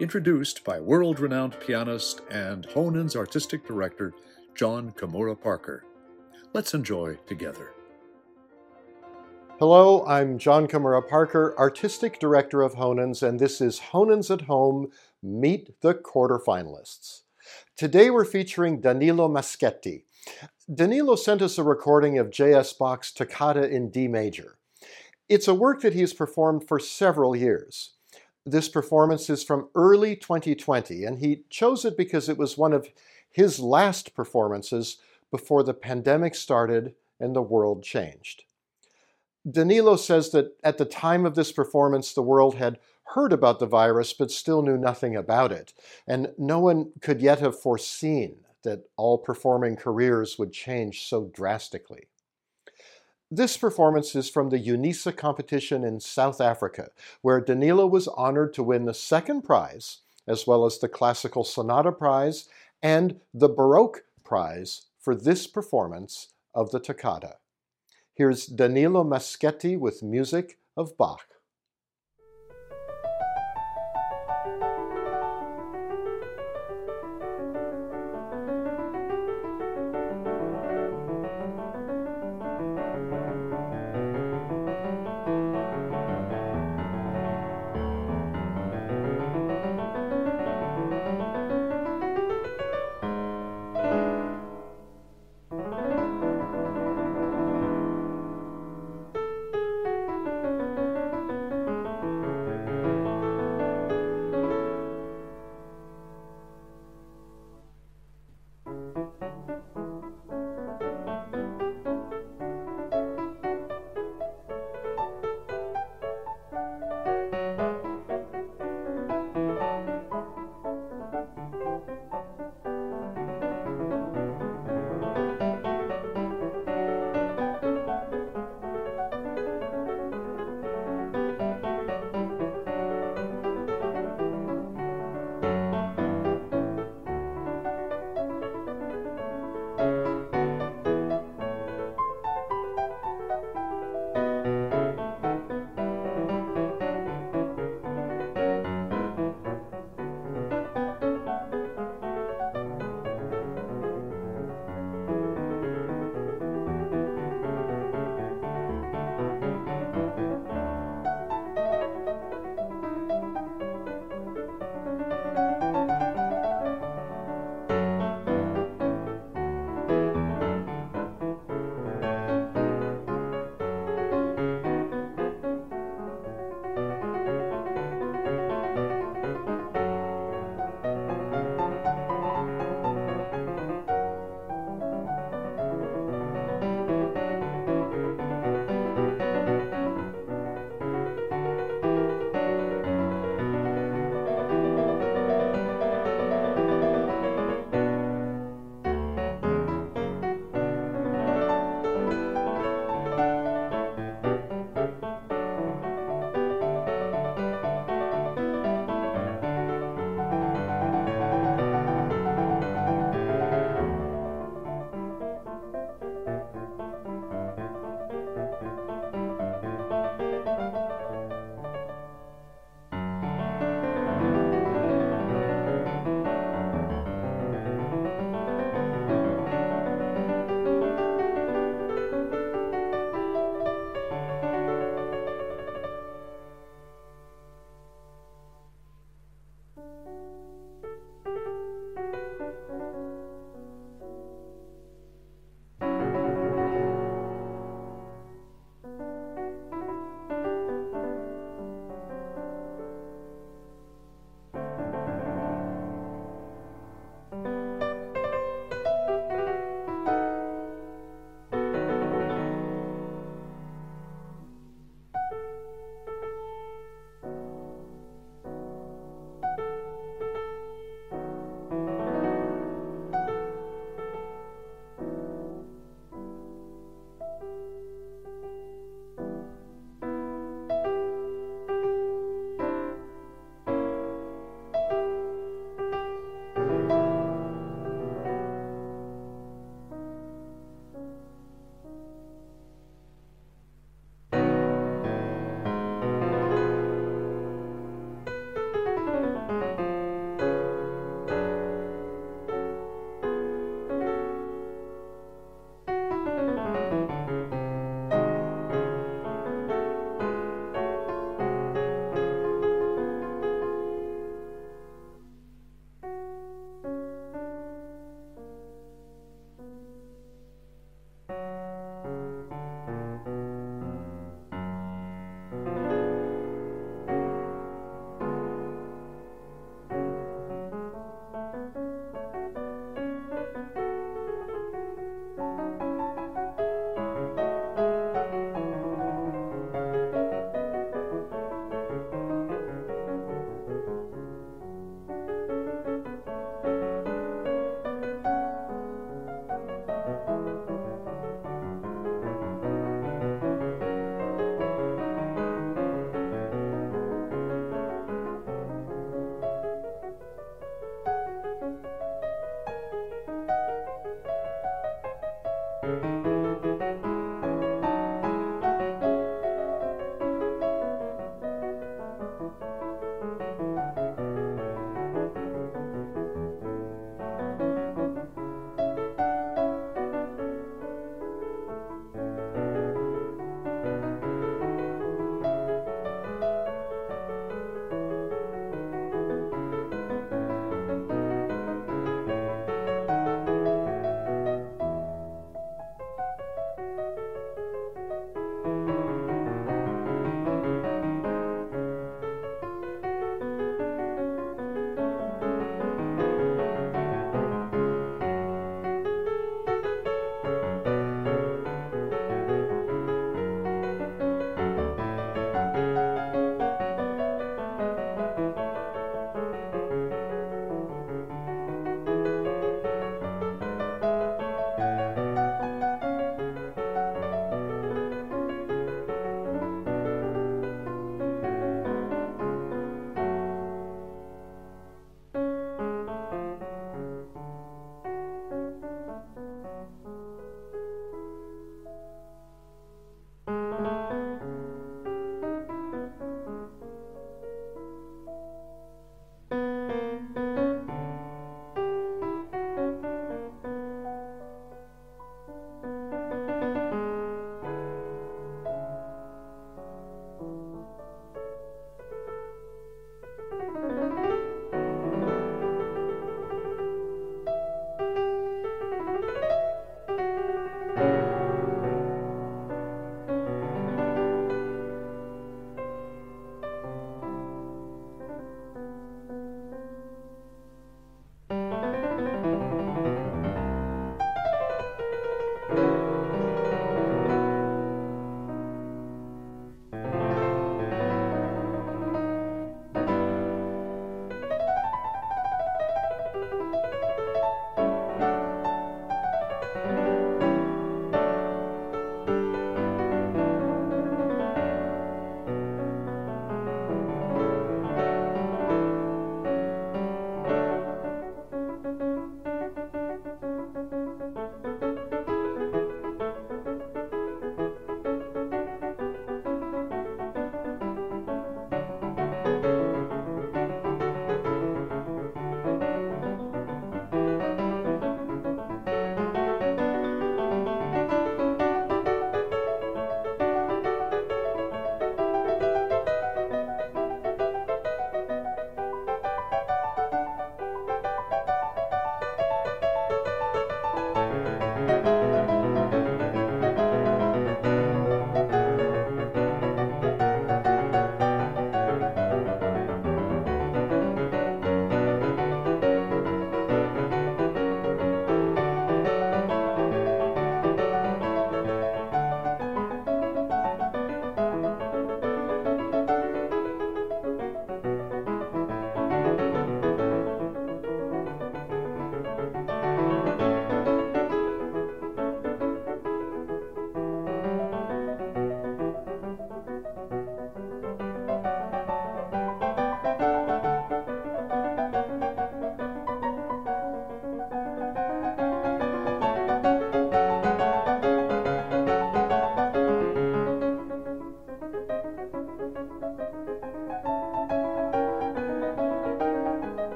introduced by world renowned pianist and Honen's artistic director, Jon Kimura Parker. Let's enjoy together. Hello, I'm Jon Kimura Parker, Artistic Director of Honens, and this is Honens at Home Meet the Quarterfinalists. Today we're featuring Danilo Mascetti. Danilo sent us a recording of J.S. Bach's Toccata in D major. It's a work that he has performed for several years. This performance is from early 2020, and he chose it because it was one of his last performances before the pandemic started and the world changed. Danilo says that at the time of this performance, the world had heard about the virus but still knew nothing about it, and no one could yet have foreseen that all performing careers would change so drastically. This performance is from the UNISA competition in South Africa, where Danilo was honored to win the second prize, as well as the Classical Sonata Prize and the Baroque Prize for this performance of the toccata. Here's Danilo Mascetti with music of Bach.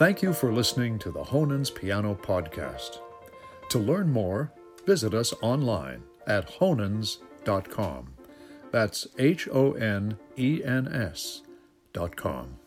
Thank you for listening to the Honens Piano Podcast. To learn more, visit us online at honens.com. That's H O N E N S dot com.